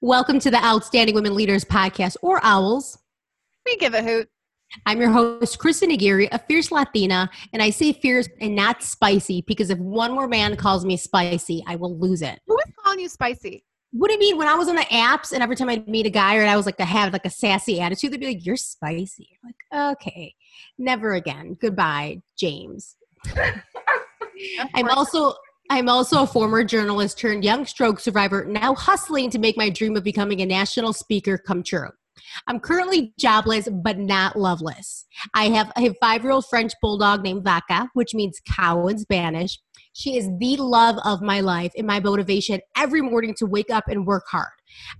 Welcome to the Outstanding Women Leaders Podcast, or OWLs. We give a hoot. I'm your host, Kristen Aguirre, a fierce Latina, and I say fierce and not spicy because if one more man calls me spicy, I will lose it. Who is calling you spicy? What do you mean? When I was on the apps, and every time I'd meet a guy or I was like to have like a sassy attitude, they'd be like, "You're spicy." I'm like, okay, never again. Goodbye, James. I'm also I'm also a former journalist turned young stroke survivor, now hustling to make my dream of becoming a national speaker come true. I'm currently jobless, but not loveless. I have a five year old French bulldog named Vaca, which means cow in Spanish. She is the love of my life and my motivation every morning to wake up and work hard.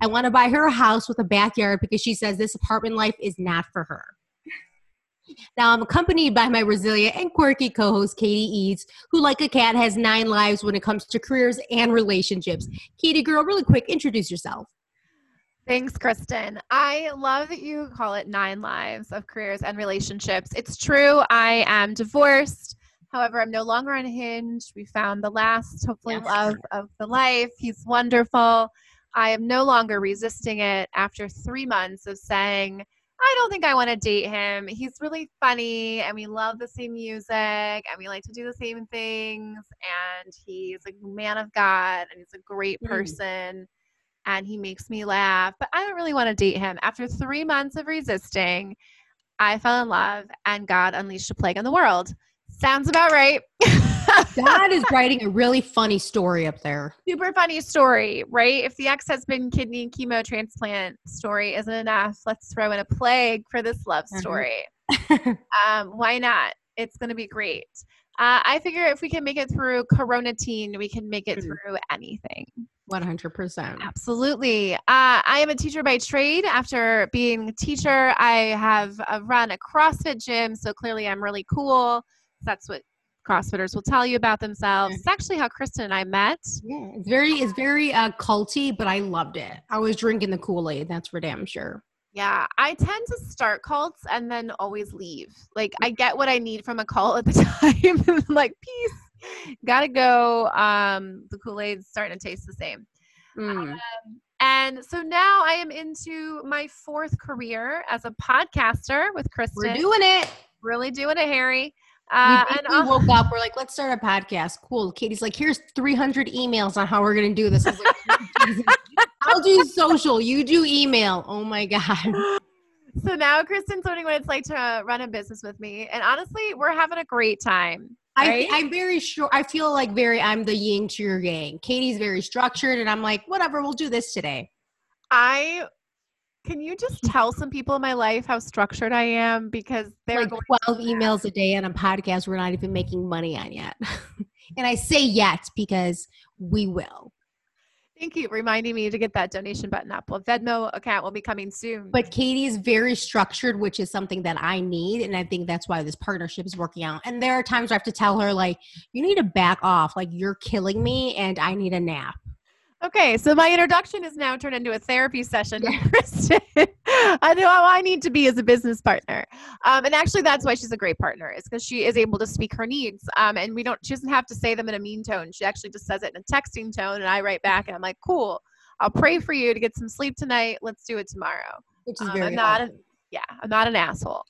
I want to buy her a house with a backyard because she says this apartment life is not for her. Now I'm accompanied by my resilient and quirky co-host Katie Eads, who like a cat has nine lives when it comes to careers and relationships. Katie girl, really quick, introduce yourself. Thanks, Kristen. I love that you call it nine lives of careers and relationships. It's true. I am divorced. However, I'm no longer on Hinge. We found the last, hopefully, yes. love of the life. He's wonderful. I am no longer resisting it after three months of saying, I don't think I want to date him. He's really funny and we love the same music and we like to do the same things. And he's a man of God and he's a great mm. person mm. and he makes me laugh. But I don't really want to date him. After three months of resisting, I fell in love and God unleashed a plague on the world. Sounds about right. God is writing a really funny story up there. Super funny story, right? If the ex husband kidney chemo transplant story isn't enough, let's throw in a plague for this love mm-hmm. story. um, why not? It's going to be great. Uh, I figure if we can make it through Corona teen, we can make it mm-hmm. through anything. 100%. Absolutely. Uh, I am a teacher by trade. After being a teacher, I have uh, run a CrossFit gym. So clearly, I'm really cool. That's what CrossFitters will tell you about themselves. It's actually how Kristen and I met. Yeah, it's very it's very uh, culty, but I loved it. I was drinking the Kool Aid. That's for damn sure. Yeah, I tend to start cults and then always leave. Like I get what I need from a cult at the time. like peace, gotta go. Um, the Kool Aid's starting to taste the same. Mm. Um, and so now I am into my fourth career as a podcaster with Kristen. We're doing it. Really doing it, Harry. Uh, we and we woke up. We're like, let's start a podcast. Cool. Katie's like, here's 300 emails on how we're gonna do this. I like, I'll do social. You do email. Oh my god. So now Kristen's learning what it's like to run a business with me, and honestly, we're having a great time. Right? I, I'm very sure. I feel like very. I'm the yin to your yang. Katie's very structured, and I'm like, whatever. We'll do this today. I can you just mm-hmm. tell some people in my life how structured I am? Because they're like 12 emails a day on a podcast we're not even making money on yet. and I say yet because we will. Thank you reminding me to get that donation button up. Well, Venmo account will be coming soon. But Katie is very structured, which is something that I need. And I think that's why this partnership is working out. And there are times where I have to tell her, like, you need to back off. Like, you're killing me and I need a nap. Okay, so my introduction is now turned into a therapy session. Kristen, I know how I need to be as a business partner, um, and actually, that's why she's a great partner. Is because she is able to speak her needs, um, and we don't. She doesn't have to say them in a mean tone. She actually just says it in a texting tone, and I write back, and I'm like, "Cool, I'll pray for you to get some sleep tonight. Let's do it tomorrow." Which is um, very I'm not. A, yeah, I'm not an asshole.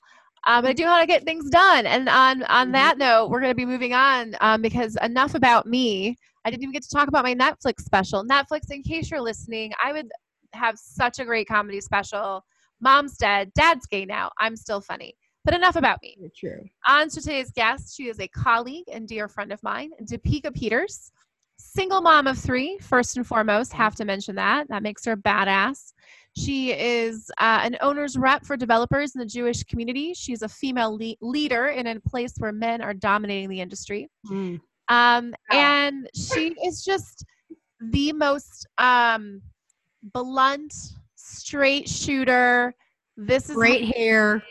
Um, I do how to get things done. And on on mm-hmm. that note, we're going to be moving on um, because enough about me. I didn't even get to talk about my Netflix special. Netflix, in case you're listening, I would have such a great comedy special. Mom's dead, dad's gay now. I'm still funny. But enough about me. True. On to today's guest, she is a colleague and dear friend of mine, Depika Peters. Single mom of three, first and foremost, have to mention that. That makes her badass. She is uh, an owner's rep for developers in the Jewish community. She's a female le- leader in a place where men are dominating the industry. Mm. Um, and she is just the most um, blunt, straight shooter. This is great hair.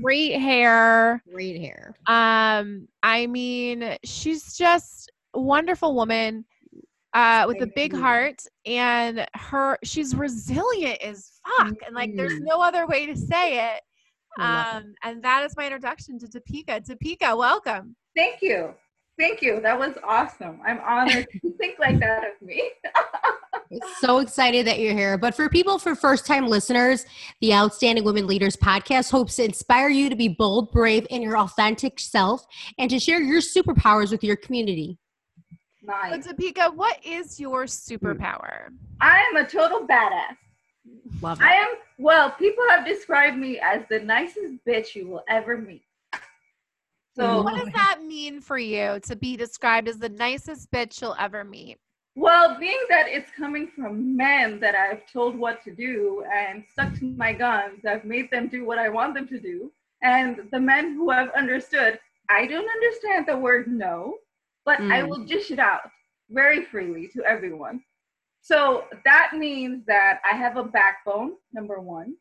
Great hair. Great hair. Um, I mean, she's just a wonderful woman uh, with a big heart, and her she's resilient as fuck, and like there's mm. no other way to say it. Um, and that is my introduction to Depika. Depika, welcome. Thank you. Thank you. That was awesome. I'm honored to think like that of me. so excited that you're here. But for people, for first time listeners, the Outstanding Women Leaders podcast hopes to inspire you to be bold, brave, and your authentic self and to share your superpowers with your community. Nice. So, Depika, what is your hmm. superpower? I am a total badass. Love it. I am, well, people have described me as the nicest bitch you will ever meet. So, what does that mean for you to be described as the nicest bitch you'll ever meet? Well, being that it's coming from men that I've told what to do and stuck to my guns, I've made them do what I want them to do. And the men who have understood, I don't understand the word no, but mm. I will dish it out very freely to everyone. So that means that I have a backbone, number one.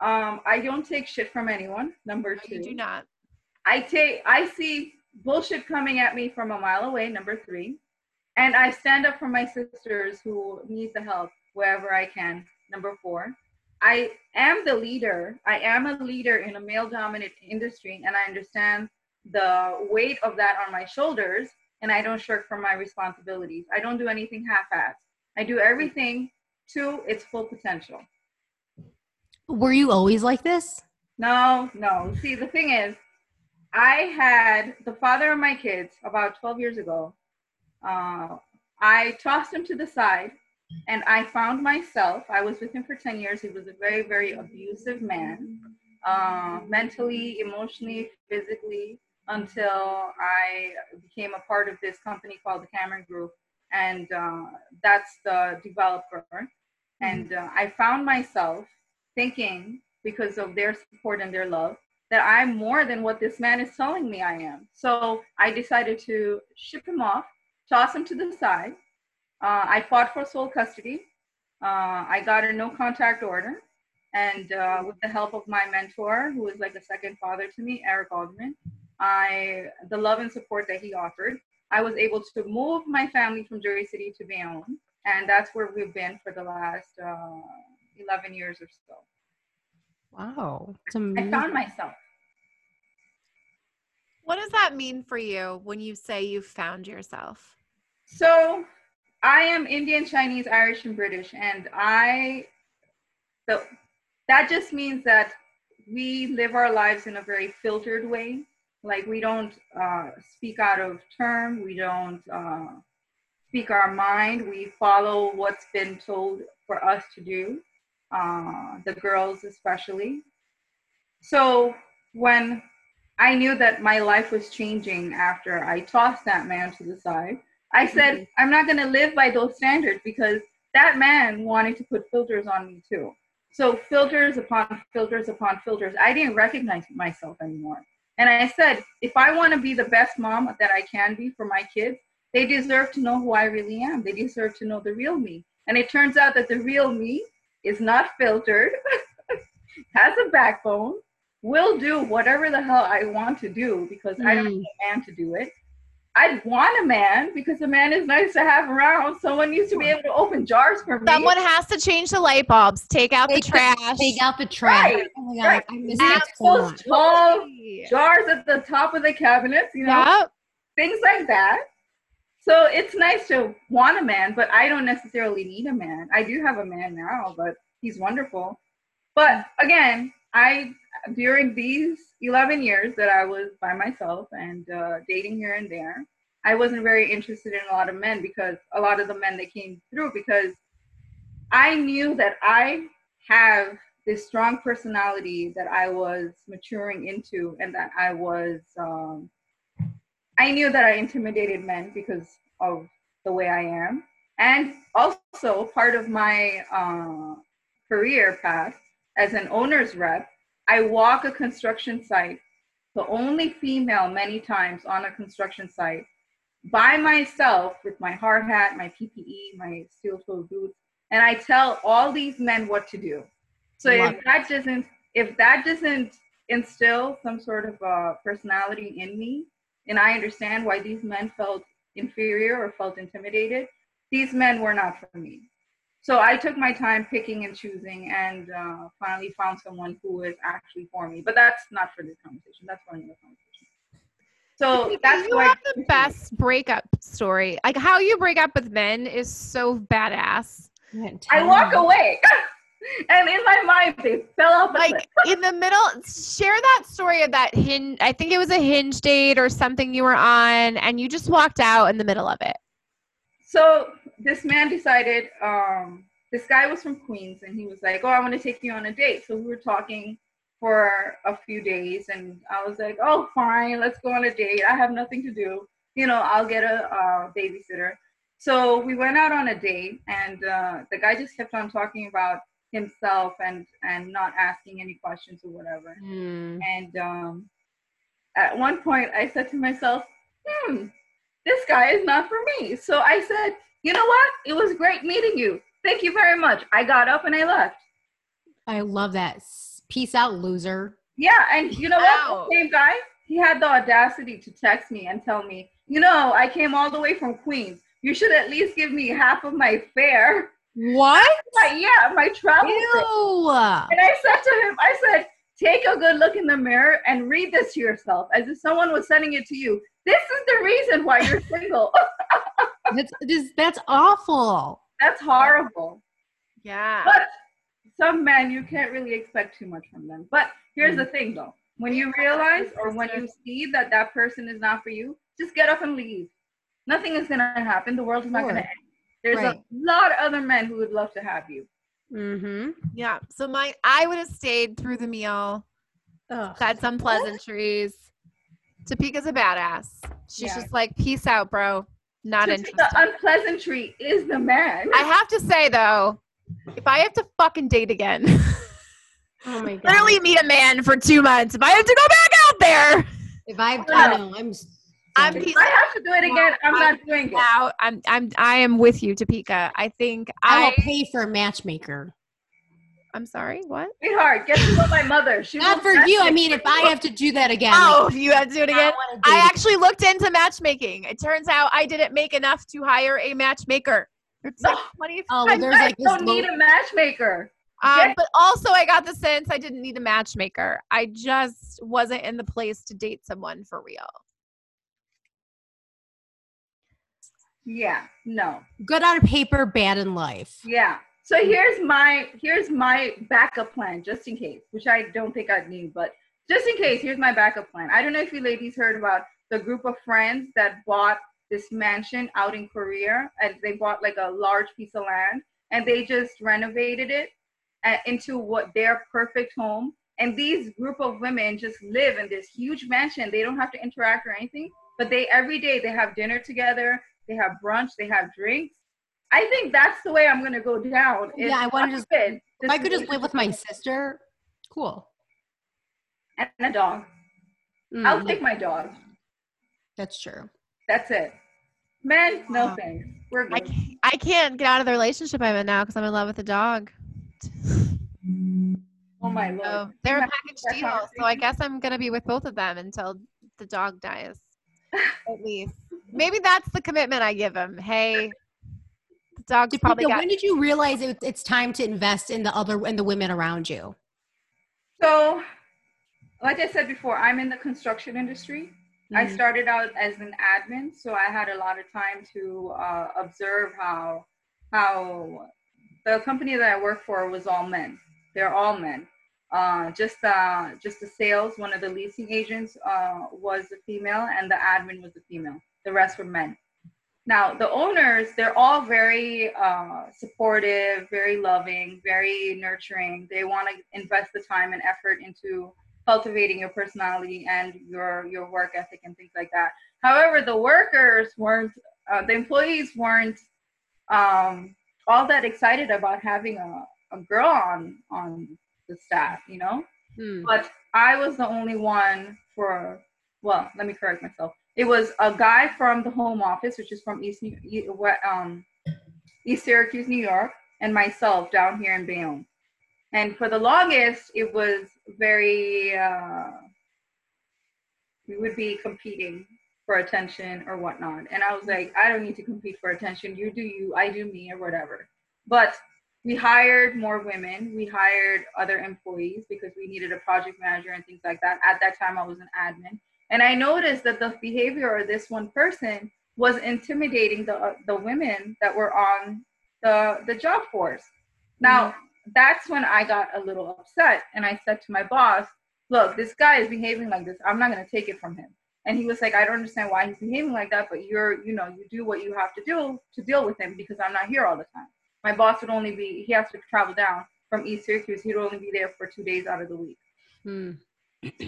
Um, I don't take shit from anyone, number two. You do not. I take I see bullshit coming at me from a mile away, number three. And I stand up for my sisters who need the help wherever I can, number four. I am the leader. I am a leader in a male dominant industry, and I understand the weight of that on my shoulders, and I don't shirk from my responsibilities. I don't do anything half assed. I do everything to its full potential. Were you always like this? No, no. See, the thing is, I had the father of my kids about 12 years ago. Uh, I tossed him to the side and I found myself, I was with him for 10 years. He was a very, very abusive man, uh, mentally, emotionally, physically, until I became a part of this company called the Cameron Group. And uh, that's the developer. And uh, I found myself thinking, because of their support and their love, that I'm more than what this man is telling me I am. So I decided to ship him off, toss him to the side. Uh, I fought for sole custody. Uh, I got a no contact order. And uh, with the help of my mentor, who is like a second father to me, Eric Alderman, I the love and support that he offered, I was able to move my family from Jersey City to Bayonne, and that's where we've been for the last uh, 11 years or so. Wow. I found myself. What does that mean for you when you say you found yourself? So, I am Indian, Chinese, Irish, and British, and I, so that just means that we live our lives in a very filtered way. Like we don't uh, speak out of term, we don't uh, speak our mind, we follow what's been told for us to do uh, the girls especially. So when I knew that my life was changing after I tossed that man to the side, I said, mm-hmm. I'm not going to live by those standards because that man wanted to put filters on me too. So filters upon filters upon filters. I didn't recognize myself anymore. And I said, if I want to be the best mom that I can be for my kids, they deserve to know who I really am. They deserve to know the real me. And it turns out that the real me is not filtered, has a backbone, will do whatever the hell I want to do because mm. I don't need a man to do it. I want a man because a man is nice to have around. Someone needs to be able to open jars for me. Someone has to change the light bulbs, take out take the trash. The, take out the trash. Right. Oh my God, right. I miss that so tall jars at the top of the cabinets, you know, yep. things like that. So it's nice to want a man, but I don't necessarily need a man. I do have a man now, but he's wonderful. But again, I during these 11 years that I was by myself and uh, dating here and there, I wasn't very interested in a lot of men because a lot of the men that came through because I knew that I have this strong personality that I was maturing into and that I was um, I knew that I intimidated men because of the way I am. And also, part of my uh, career path as an owner's rep, I walk a construction site, the only female many times on a construction site, by myself with my hard hat, my PPE, my steel toe boots, and I tell all these men what to do. So if that doesn't if that doesn't instill some sort of uh, personality in me, and I understand why these men felt inferior or felt intimidated, these men were not for me. So I took my time picking and choosing and uh, finally found someone who is actually for me. But that's not for this conversation. That's for another conversation. So that's you have the best breakup story. Like how you break up with men is so badass. I walk away. and in my mind they fell off like in the middle share that story of that hinge i think it was a hinge date or something you were on and you just walked out in the middle of it so this man decided um this guy was from queens and he was like oh i want to take you on a date so we were talking for a few days and i was like oh fine let's go on a date i have nothing to do you know i'll get a uh, babysitter so we went out on a date and uh, the guy just kept on talking about himself and and not asking any questions or whatever. Mm. And um, at one point, I said to myself, "Hmm, this guy is not for me." So I said, "You know what? It was great meeting you. Thank you very much." I got up and I left. I love that. Peace out, loser. Yeah, and you know what? The same guy, he had the audacity to text me and tell me, "You know, I came all the way from Queens. You should at least give me half of my fare." What? Like, yeah, my travel. Ew. And I said to him, I said, take a good look in the mirror and read this to yourself as if someone was sending it to you. This is the reason why you're single. that's just, that's awful. That's horrible. Yeah. But some men you can't really expect too much from them. But here's mm. the thing though. When you realize or when you see that that person is not for you, just get up and leave. Nothing is going to happen. The world is not going to end. There's right. a lot of other men who would love to have you. Mm-hmm. Yeah. So my I would have stayed through the meal. Ugh. Had some pleasantries. Depika's a badass. She's yeah. just like, peace out, bro. Not Topeka interested. The unpleasantry is the man. I have to say though, if I have to fucking date again, oh my god, literally meet a man for two months. If I have to go back out there, if I, I know, I'm I'm if I have to do it again, I'm, I'm not doing it. Now I'm I'm I am with you, Depika. I think I will pay for a matchmaker. I'm sorry, what? Sweetheart, guess what my mother. She Not for you. I mean, if I have to do that again. Oh, like, you have to do it again. I, I actually looked into matchmaking. It turns out I didn't make enough to hire a matchmaker. It's like twenty. Oh, well, there's like don't need a matchmaker. Um, but also, I got the sense I didn't need a matchmaker. I just wasn't in the place to date someone for real. Yeah, no. Good on paper, bad in life. Yeah. So here's my here's my backup plan just in case, which I don't think I'd need, but just in case, here's my backup plan. I don't know if you ladies heard about the group of friends that bought this mansion out in Korea and they bought like a large piece of land and they just renovated it uh, into what their perfect home. And these group of women just live in this huge mansion. They don't have to interact or anything, but they every day they have dinner together they have brunch, they have drinks. I think that's the way I'm gonna go down. Yeah, I want to just if I could just live with my sister, cool. And a dog. Mm, I'll take my dog. That's true. That's it. Men, no wow. thanks. We're good. I, I can't get out of the relationship I'm in now because I'm in love with a dog. Oh my lord. So they're a package deal. So I guess I'm gonna be with both of them until the dog dies. At least maybe that's the commitment I give him. Hey, the dog's did, probably. Got- when did you realize it, it's time to invest in the other and the women around you? So, like I said before, I'm in the construction industry. Mm-hmm. I started out as an admin, so I had a lot of time to uh, observe how how the company that I work for was all men. They're all men. Uh, just uh, just the sales, one of the leasing agents uh, was a female, and the admin was a female the rest were men. Now, the owners, they're all very uh, supportive, very loving, very nurturing. They want to invest the time and effort into cultivating your personality and your your work ethic and things like that. However, the workers weren't, uh, the employees weren't um, all that excited about having a, a girl on on the staff, you know. Hmm. But I was the only one for. Well, let me correct myself. It was a guy from the home office, which is from East New, um, East Syracuse, New York, and myself down here in Bayonne. And for the longest, it was very. Uh, we would be competing for attention or whatnot, and I was like, I don't need to compete for attention. You do you, I do me, or whatever. But we hired more women. We hired other employees because we needed a project manager and things like that. At that time, I was an admin And I noticed that the behavior of this one person was intimidating the uh, the women that were on the the job force. Now, mm-hmm. that's when I got a little upset and I said to my boss, "Look, this guy is behaving like this. I'm not going to take it from him." And he was like, "I don't understand why he's behaving like that, but you're, you know, you do what you have to do to deal with him because I'm not here all the time." My boss would only be he has to travel down from East Syracuse. He'd only be there for 2 days out of the week. Hmm.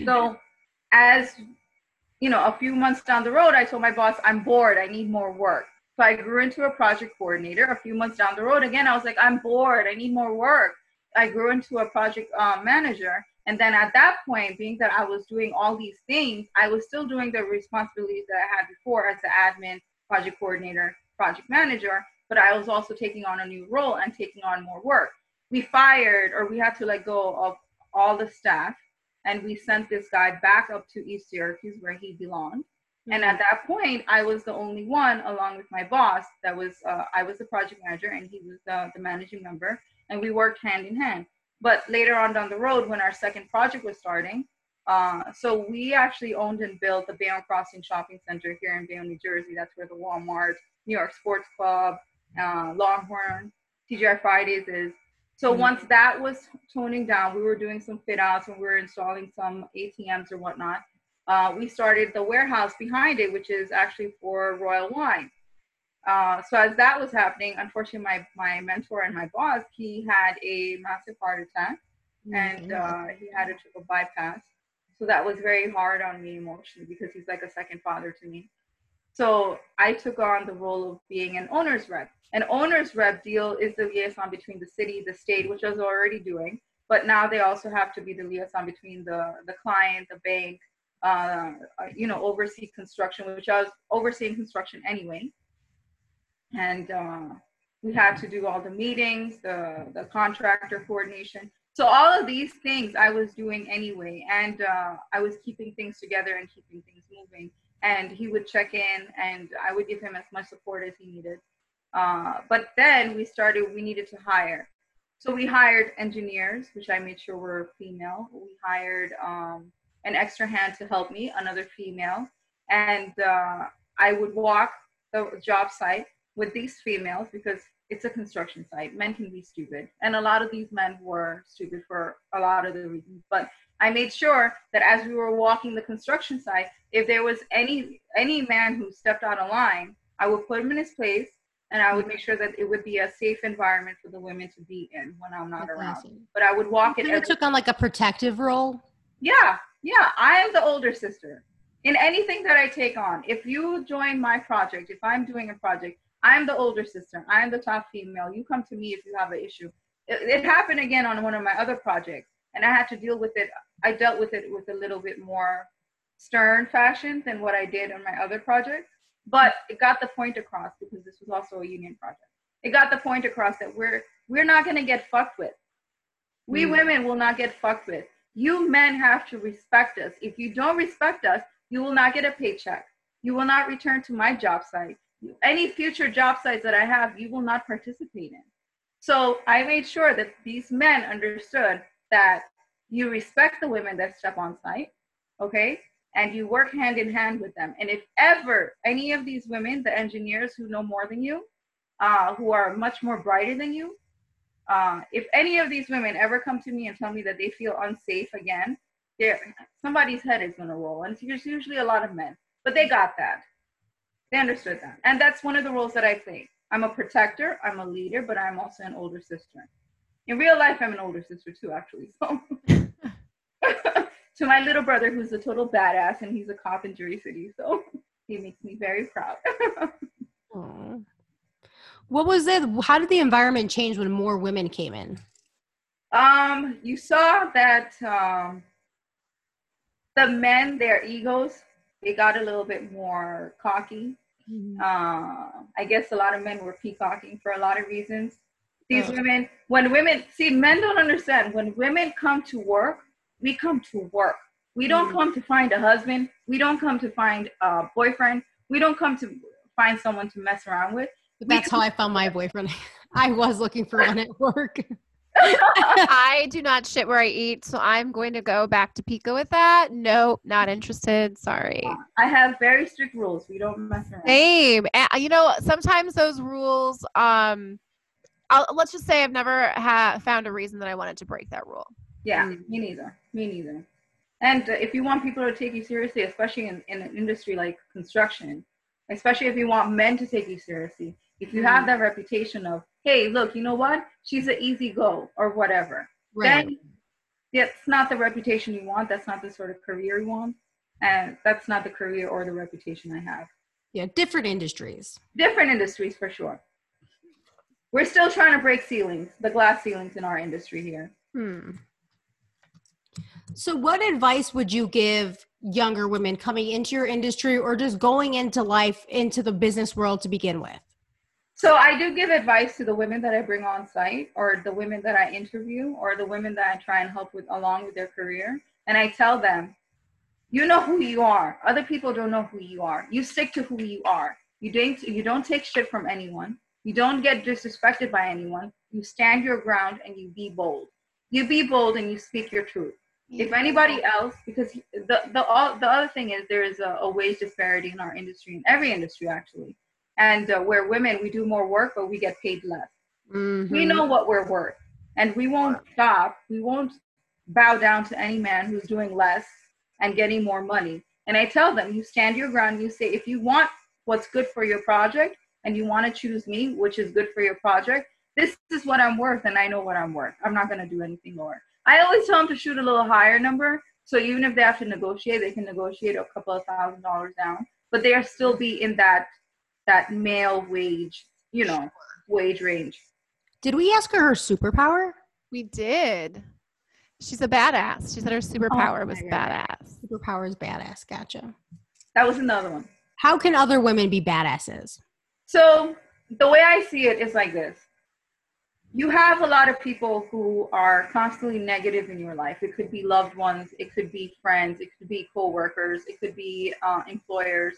so, as you know, a few months down the road, I told my boss, I'm bored. I need more work. So I grew into a project coordinator. A few months down the road, again, I was like, I'm bored. I need more work. I grew into a project um, manager. And then at that point, being that I was doing all these things, I was still doing the responsibilities that I had before as the admin, project coordinator, project manager, but I was also taking on a new role and taking on more work. We fired or we had to let go of all the staff and we sent this guy back up to East Syracuse where he belonged. And at that point, I was the only one, along with my boss, that was uh, I was the project manager and he was the, the managing member, and we worked hand in hand. But later on down the road, when our second project was starting, uh, so we actually owned and built the Bayonne Crossing Shopping Center here in Bayonne, New Jersey. That's where the Walmart, New York Sports Club, uh, Longhorn, TGI Fridays is. So mm-hmm. once that was toning down, we were doing some fit outs and we were installing some ATMs or whatnot uh, we started the warehouse behind it, which is actually for Royal Wine. Uh, so as that was happening, unfortunately, my my mentor and my boss, he had a massive heart attack, mm-hmm. and uh, he had a triple bypass. So that was very hard on me emotionally because he's like a second father to me. So I took on the role of being an owner's rep. An owner's rep deal is the liaison between the city, the state, which I was already doing, but now they also have to be the liaison between the the client, the bank, uh, you know, oversee construction, which I was overseeing construction anyway. And uh, we had to do all the meetings, the, the contractor coordination. So all of these things I was doing anyway. And uh, I was keeping things together and keeping things moving. And he would check in and I would give him as much support as he needed. Uh, but then we started, we needed to hire. So we hired engineers, which I made sure were female. We hired um, an extra hand to help me, another female. And uh, I would walk the job site with these females because it's a construction site. Men can be stupid. And a lot of these men were stupid for a lot of the reasons. But I made sure that as we were walking the construction site, if there was any any man who stepped out of line, I would put him in his place and I would make sure that it would be a safe environment for the women to be in when I'm not That's around. Awesome. But I would walk you it. You took on like a protective role. Yeah, yeah, I am the older sister. In anything that I take on, if you join my project, if I'm doing a project, I'm the older sister. I'm the top female. You come to me if you have an issue. It, it happened again on one of my other projects, and I had to deal with it. I dealt with it with a little bit more stern fashion than what I did on my other project, but it got the point across because this was also a union project. It got the point across that we're we're not going to get fucked with. We mm. women will not get fucked with. You men have to respect us. If you don't respect us, you will not get a paycheck. You will not return to my job site. Any future job sites that I have, you will not participate in. So I made sure that these men understood that you respect the women that step on site, okay? And you work hand in hand with them. And if ever any of these women, the engineers who know more than you, uh, who are much more brighter than you, uh, if any of these women ever come to me and tell me that they feel unsafe again, somebody's head is going to roll. And it's usually a lot of men, but they got that. They understood that. And that's one of the roles that I play. I'm a protector, I'm a leader, but I'm also an older sister. In real life, I'm an older sister too, actually. So to my little brother, who's a total badass, and he's a cop in Jersey City. So he makes me very proud. What was it? How did the environment change when more women came in? Um, you saw that um, the men, their egos, they got a little bit more cocky. Mm-hmm. Uh, I guess a lot of men were peacocking for a lot of reasons. These oh. women, when women see, men don't understand. When women come to work, we come to work. We don't mm-hmm. come to find a husband. We don't come to find a boyfriend. We don't come to find someone to mess around with that's how I found my boyfriend. I was looking for one at work. I do not shit where I eat, so I'm going to go back to Pico with that. Nope, not interested. Sorry. I have very strict rules. We don't mess around. Same. You know, sometimes those rules. Um, I'll, let's just say I've never ha- found a reason that I wanted to break that rule. Yeah, mm. me neither. Me neither. And uh, if you want people to take you seriously, especially in, in an industry like construction, especially if you want men to take you seriously, if you mm. have that reputation of, hey, look, you know what? She's an easy go or whatever, right. then it's not the reputation you want. That's not the sort of career you want. And that's not the career or the reputation I have. Yeah, different industries. Different industries for sure. We're still trying to break ceilings, the glass ceilings in our industry here. Hmm. So, what advice would you give younger women coming into your industry or just going into life, into the business world to begin with? So, I do give advice to the women that I bring on site, or the women that I interview, or the women that I try and help with along with their career. And I tell them, you know who you are. Other people don't know who you are. You stick to who you are. You don't, you don't take shit from anyone. You don't get disrespected by anyone. You stand your ground and you be bold. You be bold and you speak your truth if anybody else because the the all, the other thing is there is a, a, wage disparity in our industry in every industry actually and uh, where women we do more work but we get paid less mm-hmm. we know what we're worth and we won't stop we won't bow down to any man who's doing less and getting more money and i tell them you stand your ground you say if you want what's good for your project and you want to choose me which is good for your project this is what i'm worth and i know what i'm worth i'm not going to do anything lower I always tell them to shoot a little higher number. So even if they have to negotiate, they can negotiate a couple of thousand dollars down, but they are still be in that that male wage, you know, wage range. Did we ask her her superpower? We did. She's a badass. She said her superpower oh, was badass. Superpower is badass. Gotcha. That was another one. How can other women be badasses? So the way I see it is like this you have a lot of people who are constantly negative in your life. It could be loved ones, it could be friends, it could be coworkers, it could be uh, employers.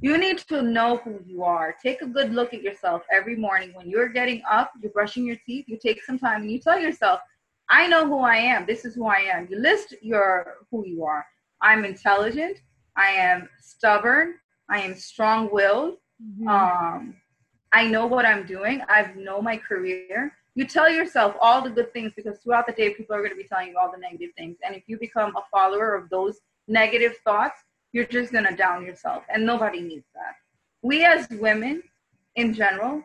You need to know who you are. Take a good look at yourself every morning when you're getting up, you're brushing your teeth, you take some time and you tell yourself, I know who I am. This is who I am. You list your who you are. I'm intelligent. I am stubborn. I am strong-willed. Mm-hmm. Um, I know what I'm doing. I know my career. You tell yourself all the good things because throughout the day, people are going to be telling you all the negative things. And if you become a follower of those negative thoughts, you're just going to down yourself. And nobody needs that. We as women in general,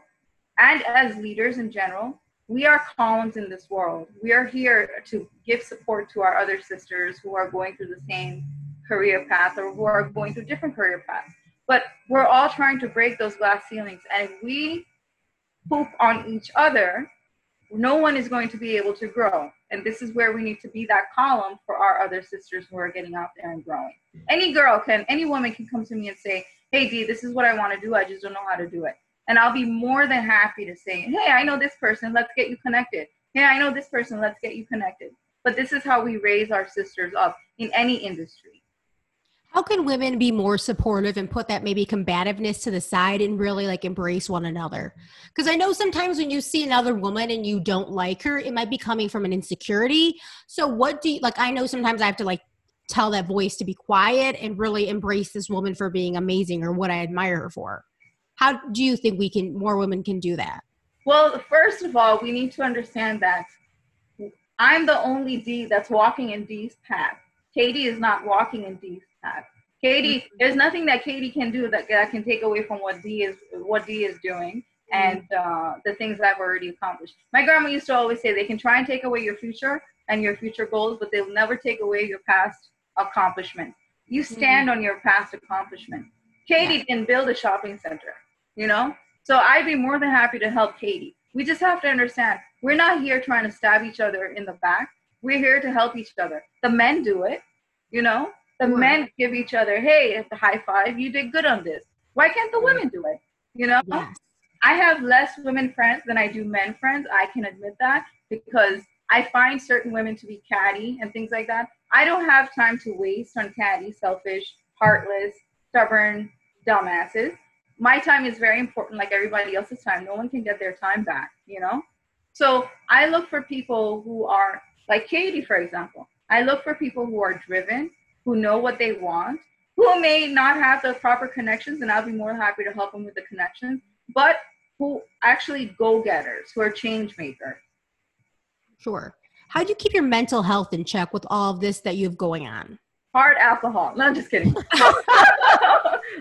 and as leaders in general, we are columns in this world. We are here to give support to our other sisters who are going through the same career path or who are going through different career paths. But we're all trying to break those glass ceilings. And if we poop on each other, no one is going to be able to grow. And this is where we need to be that column for our other sisters who are getting out there and growing. Any girl can, any woman can come to me and say, Hey, Dee, this is what I want to do. I just don't know how to do it. And I'll be more than happy to say, Hey, I know this person. Let's get you connected. Hey, I know this person. Let's get you connected. But this is how we raise our sisters up in any industry how can women be more supportive and put that maybe combativeness to the side and really like embrace one another? Because i know sometimes when you see another woman and you don't like her it might be coming from an insecurity. So what do you like i know sometimes i have to like tell that voice to be quiet and really embrace this woman for being amazing or what i admire her for. How do you think we can more women can do that? Well first of all we need to understand that i'm the only d that's walking in d's path. Katie is not walking in d's Katie, mm-hmm. there's nothing that Katie can do that, that can take away from what D is what D is doing mm-hmm. and uh, the things that I've already accomplished. My grandma used to always say they can try and take away your future and your future goals, but they'll never take away your past accomplishment. You mm-hmm. stand mm-hmm. on your past accomplishment. Katie can build a shopping center, you know? So I'd be more than happy to help Katie. We just have to understand we're not here trying to stab each other in the back. We're here to help each other. The men do it, you know? The men give each other, hey, it's a high five, you did good on this. Why can't the women do it? You know? Yes. I have less women friends than I do men friends. I can admit that because I find certain women to be catty and things like that. I don't have time to waste on catty, selfish, heartless, stubborn dumbasses. My time is very important, like everybody else's time. No one can get their time back, you know? So I look for people who are like Katie, for example. I look for people who are driven, who know what they want, who may not have the proper connections, and I'll be more happy to help them with the connections, but who actually go getters, who are change makers. Sure. How do you keep your mental health in check with all of this that you have going on? Hard alcohol. No, I'm just kidding. a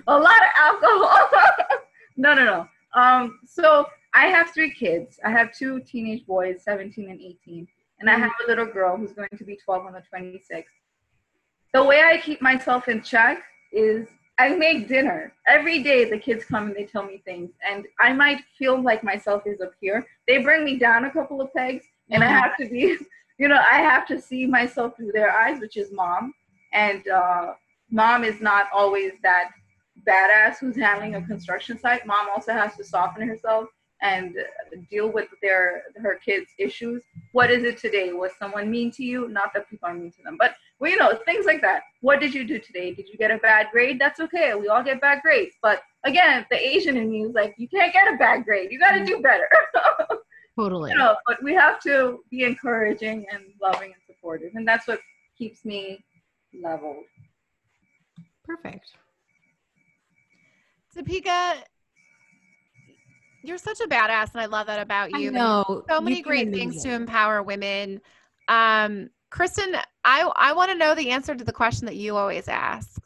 lot of alcohol. no, no, no. Um, so I have three kids. I have two teenage boys, 17 and 18, and I mm-hmm. have a little girl who's going to be 12 on the 26th. The way I keep myself in check is I make dinner. Every day the kids come and they tell me things, and I might feel like myself is up here. They bring me down a couple of pegs, and I have to be, you know, I have to see myself through their eyes, which is mom. And uh, mom is not always that badass who's handling a construction site. Mom also has to soften herself and deal with their her kids' issues. What is it today? Was someone mean to you? Not that people are mean to them, but well, you know, things like that. What did you do today? Did you get a bad grade? That's okay. We all get bad grades. But again, the Asian in me is like, you can't get a bad grade. You got to do better. totally. You know, but we have to be encouraging and loving and supportive, and that's what keeps me leveled. Perfect. Depika, you're such a badass, and I love that about you. I know. So many great things to empower women. Um, Kristen, I I want to know the answer to the question that you always ask,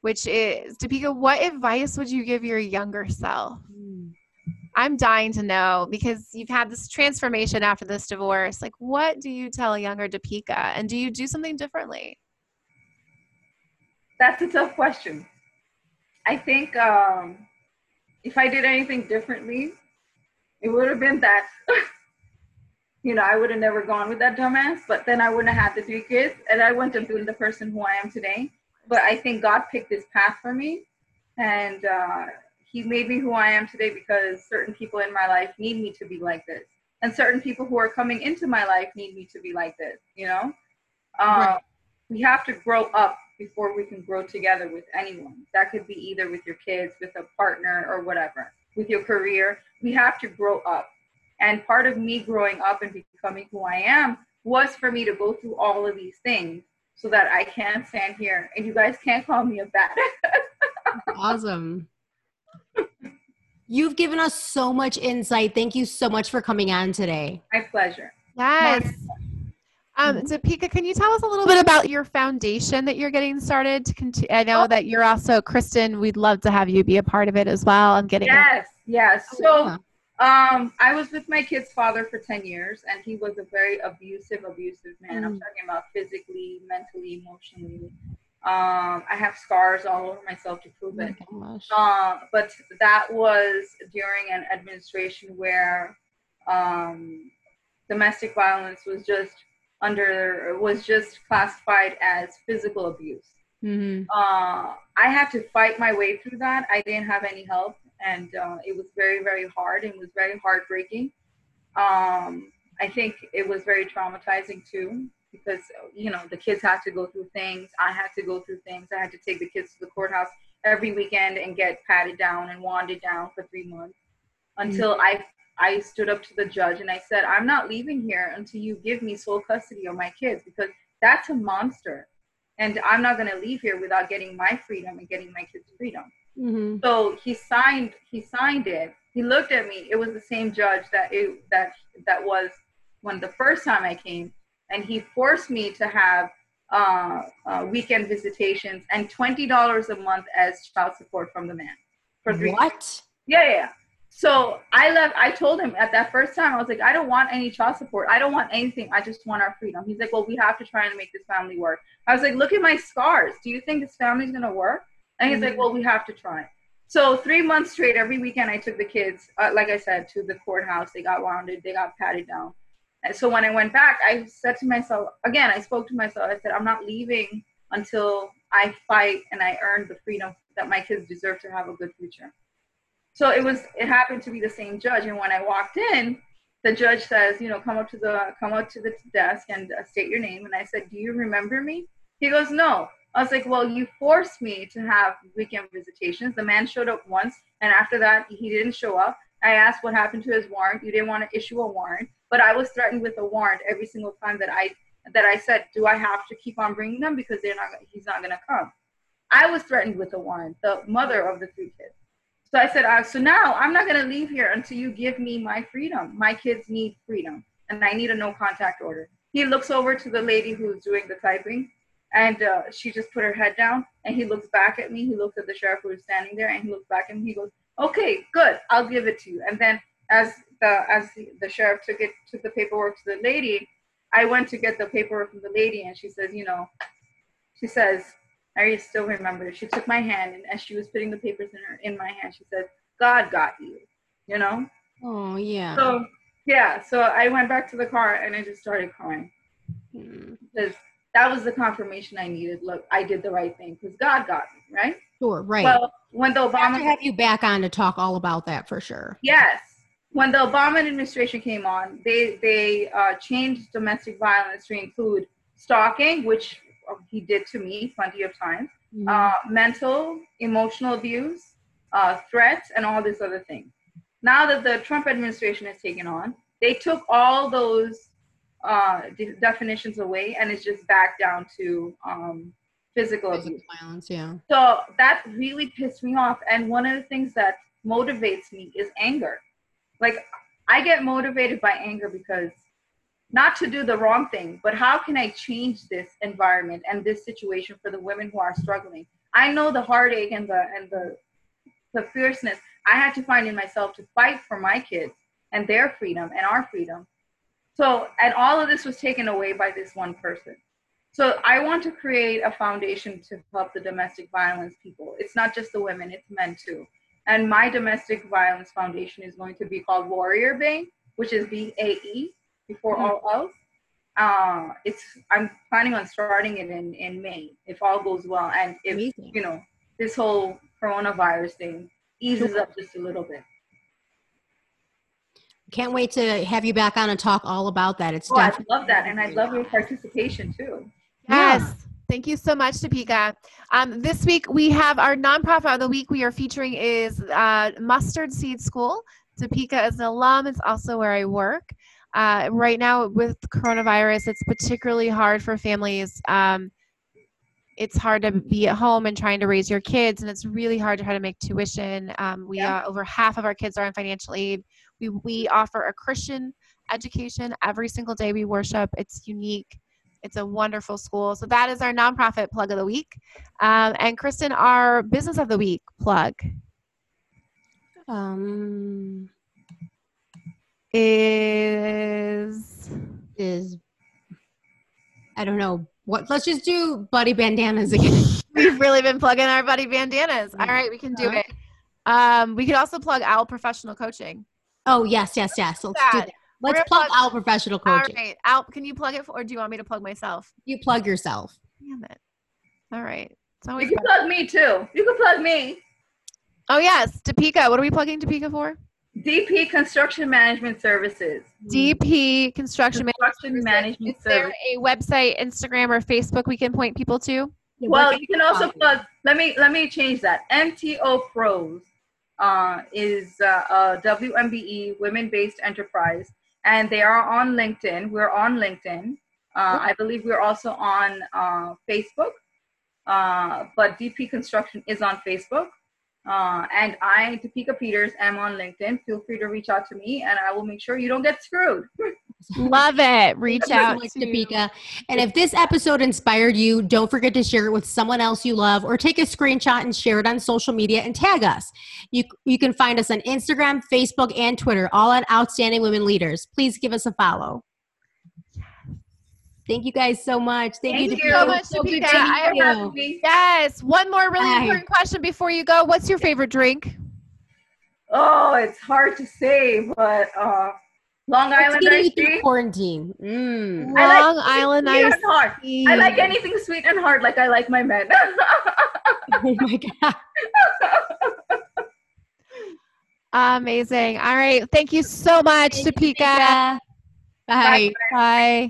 which is, Depika, what advice would you give your younger self? Mm. I'm dying to know because you've had this transformation after this divorce. Like, what do you tell a younger Depika, and do you do something differently? That's a tough question. I think um, if I did anything differently, it would have been that. you know, I would have never gone with that dumbass, but then I wouldn't have had the three kids and I wouldn't have been the person who I am today. But I think God picked this path for me and uh, He made me who I am today because certain people in my life need me to be like this. And certain people who are coming into my life need me to be like this, you know? Um, right. We have to grow up before we can grow together with anyone. That could be either with your kids, with a partner, or whatever, with your career. We have to grow up and part of me growing up and becoming who I am was for me to go through all of these things so that I can stand here and you guys can't call me a bad. awesome. You've given us so much insight. Thank you so much for coming on today. My pleasure. Yes. Um, mm-hmm. Depika, can you tell us a little bit about your foundation that you're getting started to continue? I know that you're also Kristen. We'd love to have you be a part of it as well. I'm getting yes, yes. So um, I was with my kid's father for 10 years, and he was a very abusive, abusive man. Mm. I'm talking about physically, mentally, emotionally. Um, I have scars all over myself to prove it. Oh but that was during an administration where um, domestic violence was just under was just classified as physical abuse. Mm-hmm. Uh, I had to fight my way through that. I didn't have any help and uh, it was very very hard and was very heartbreaking. Um, i think it was very traumatizing too because you know the kids had to go through things. I had to go through things. I had to take the kids to the courthouse every weekend and get patted down and wanded down for three months until mm-hmm. i i stood up to the judge and i said i'm not leaving here until you give me sole custody of my kids because that's a monster. And i'm not going to leave here without getting my freedom and getting my kids freedom Mm-hmm. So he signed he signed it. He looked at me. It was the same judge that it that that was when the first time I came, and he forced me to have uh, uh, weekend visitations and twenty dollars a month as child support from the man for three. What? Yeah, yeah, yeah. So I left. I told him at that first time, I was like, I don't want any child support. I don't want anything. I just want our freedom. He's like, Well, we have to try and make this family work. I was like, Look at my scars. Do you think this family's gonna work? And he's mm-hmm. like, well, we have to try. So three months straight, every weekend, I took the kids, uh, like I said, to the courthouse. They got wounded, they got patted down. And so when I went back, I said to myself, again, I spoke to myself. I said, I'm not leaving until I fight and I earn the freedom that my kids deserve to have a good future. So it was, it happened to be the same judge. And when I walked in, the judge says, you know, come up to the, come up to the desk and uh, state your name. And I said, do you remember me? He goes, no. I was like, well, you forced me to have weekend visitations. The man showed up once, and after that, he didn't show up. I asked what happened to his warrant. You didn't want to issue a warrant. but I was threatened with a warrant every single time that I that I said, do I have to keep on bringing them because they're not he's not gonna come. I was threatened with a warrant, the mother of the three kids. So I said, uh, so now I'm not gonna leave here until you give me my freedom. My kids need freedom, and I need a no contact order. He looks over to the lady who's doing the typing, and uh, she just put her head down. And he looks back at me. He looks at the sheriff who was standing there, and he looks back at me. He goes, "Okay, good. I'll give it to you." And then as the as the, the sheriff took it took the paperwork to the lady, I went to get the paperwork from the lady, and she says, "You know," she says, I still remember. She took my hand, and as she was putting the papers in her in my hand, she said, "God got you," you know. Oh yeah. So yeah, so I went back to the car and I just started crying because that was the confirmation I needed. Look, I did the right thing because God got me, right? Sure, right. Well, when the Obama have you back on to talk all about that for sure. Yes, when the Obama administration came on, they they uh, changed domestic violence to include stalking, which he did to me plenty of times, mm-hmm. uh, mental, emotional abuse, uh, threats, and all these other things. Now that the Trump administration has taken on, they took all those uh, de- definitions away, and it's just back down to um, physical, physical violence. Yeah. So that really pissed me off. And one of the things that motivates me is anger. Like I get motivated by anger because not to do the wrong thing, but how can I change this environment and this situation for the women who are struggling? I know the heartache and the and the the fierceness I had to find in myself to fight for my kids and their freedom and our freedom. So, and all of this was taken away by this one person. So, I want to create a foundation to help the domestic violence people. It's not just the women, it's men too. And my domestic violence foundation is going to be called Warrior Bae, which is B A E before mm-hmm. all else. Uh, it's I'm planning on starting it in in May if all goes well, and if Amazing. you know this whole coronavirus thing eases up just a little bit. Can't wait to have you back on and talk all about that. It's oh, I love that, and I love your participation too. Yes. Yeah. Thank you so much, Depika. Um, this week we have our nonprofit of the week we are featuring is uh, Mustard Seed School. Depika is an alum. It's also where I work. Uh, right now with coronavirus, it's particularly hard for families. Um, it's hard to be at home and trying to raise your kids, and it's really hard to try to make tuition. Um, we yeah. uh, over half of our kids are on financial aid. We we offer a Christian education every single day. We worship. It's unique. It's a wonderful school. So that is our nonprofit plug of the week. Um, and Kristen, our business of the week plug. Um, is is I don't know what. Let's just do buddy bandanas again. We've really been plugging our buddy bandanas. All right, we can do it. Um, we could also plug Owl Professional Coaching. Oh yes, yes, yes. Let's do that. Let's plug, plug Owl Professional Coaching. All right, Owl. Can you plug it, for, or do you want me to plug myself? You plug yourself. Damn it! All right. It's always you can plug me too. You can plug me. Oh yes, Depika. What are we plugging Depika for? DP Construction Management Services. DP Construction, Construction Management, Is there a website, Instagram, or Facebook we can point people to? Well, you can also plug. Let me let me change that. MTO Pros uh, is uh, a WMBE women-based enterprise, and they are on LinkedIn. We're on LinkedIn. Uh, I believe we're also on uh, Facebook, uh, but DP Construction is on Facebook. Uh, and I, Depika Peters, am on LinkedIn. Feel free to reach out to me, and I will make sure you don't get screwed. Love it. Reach out to Depika. And if this episode inspired you, don't forget to share it with someone else you love, or take a screenshot and share it on social media and tag us. You you can find us on Instagram, Facebook, and Twitter, all at Outstanding Women Leaders. Please give us a follow. Thank you guys so much. Thank, Thank you, you so much, so Depika. Yes. One more really Bye. important question before you go. What's your favorite drink? Oh, it's hard to say, but uh, Long Island iced tea. Quarantine. Mm. Long like Island iced tea. I like anything sweet and hard, like I like my men. oh my god. Amazing. All right. Thank you so much, Depika. Bye. Bye. Bye.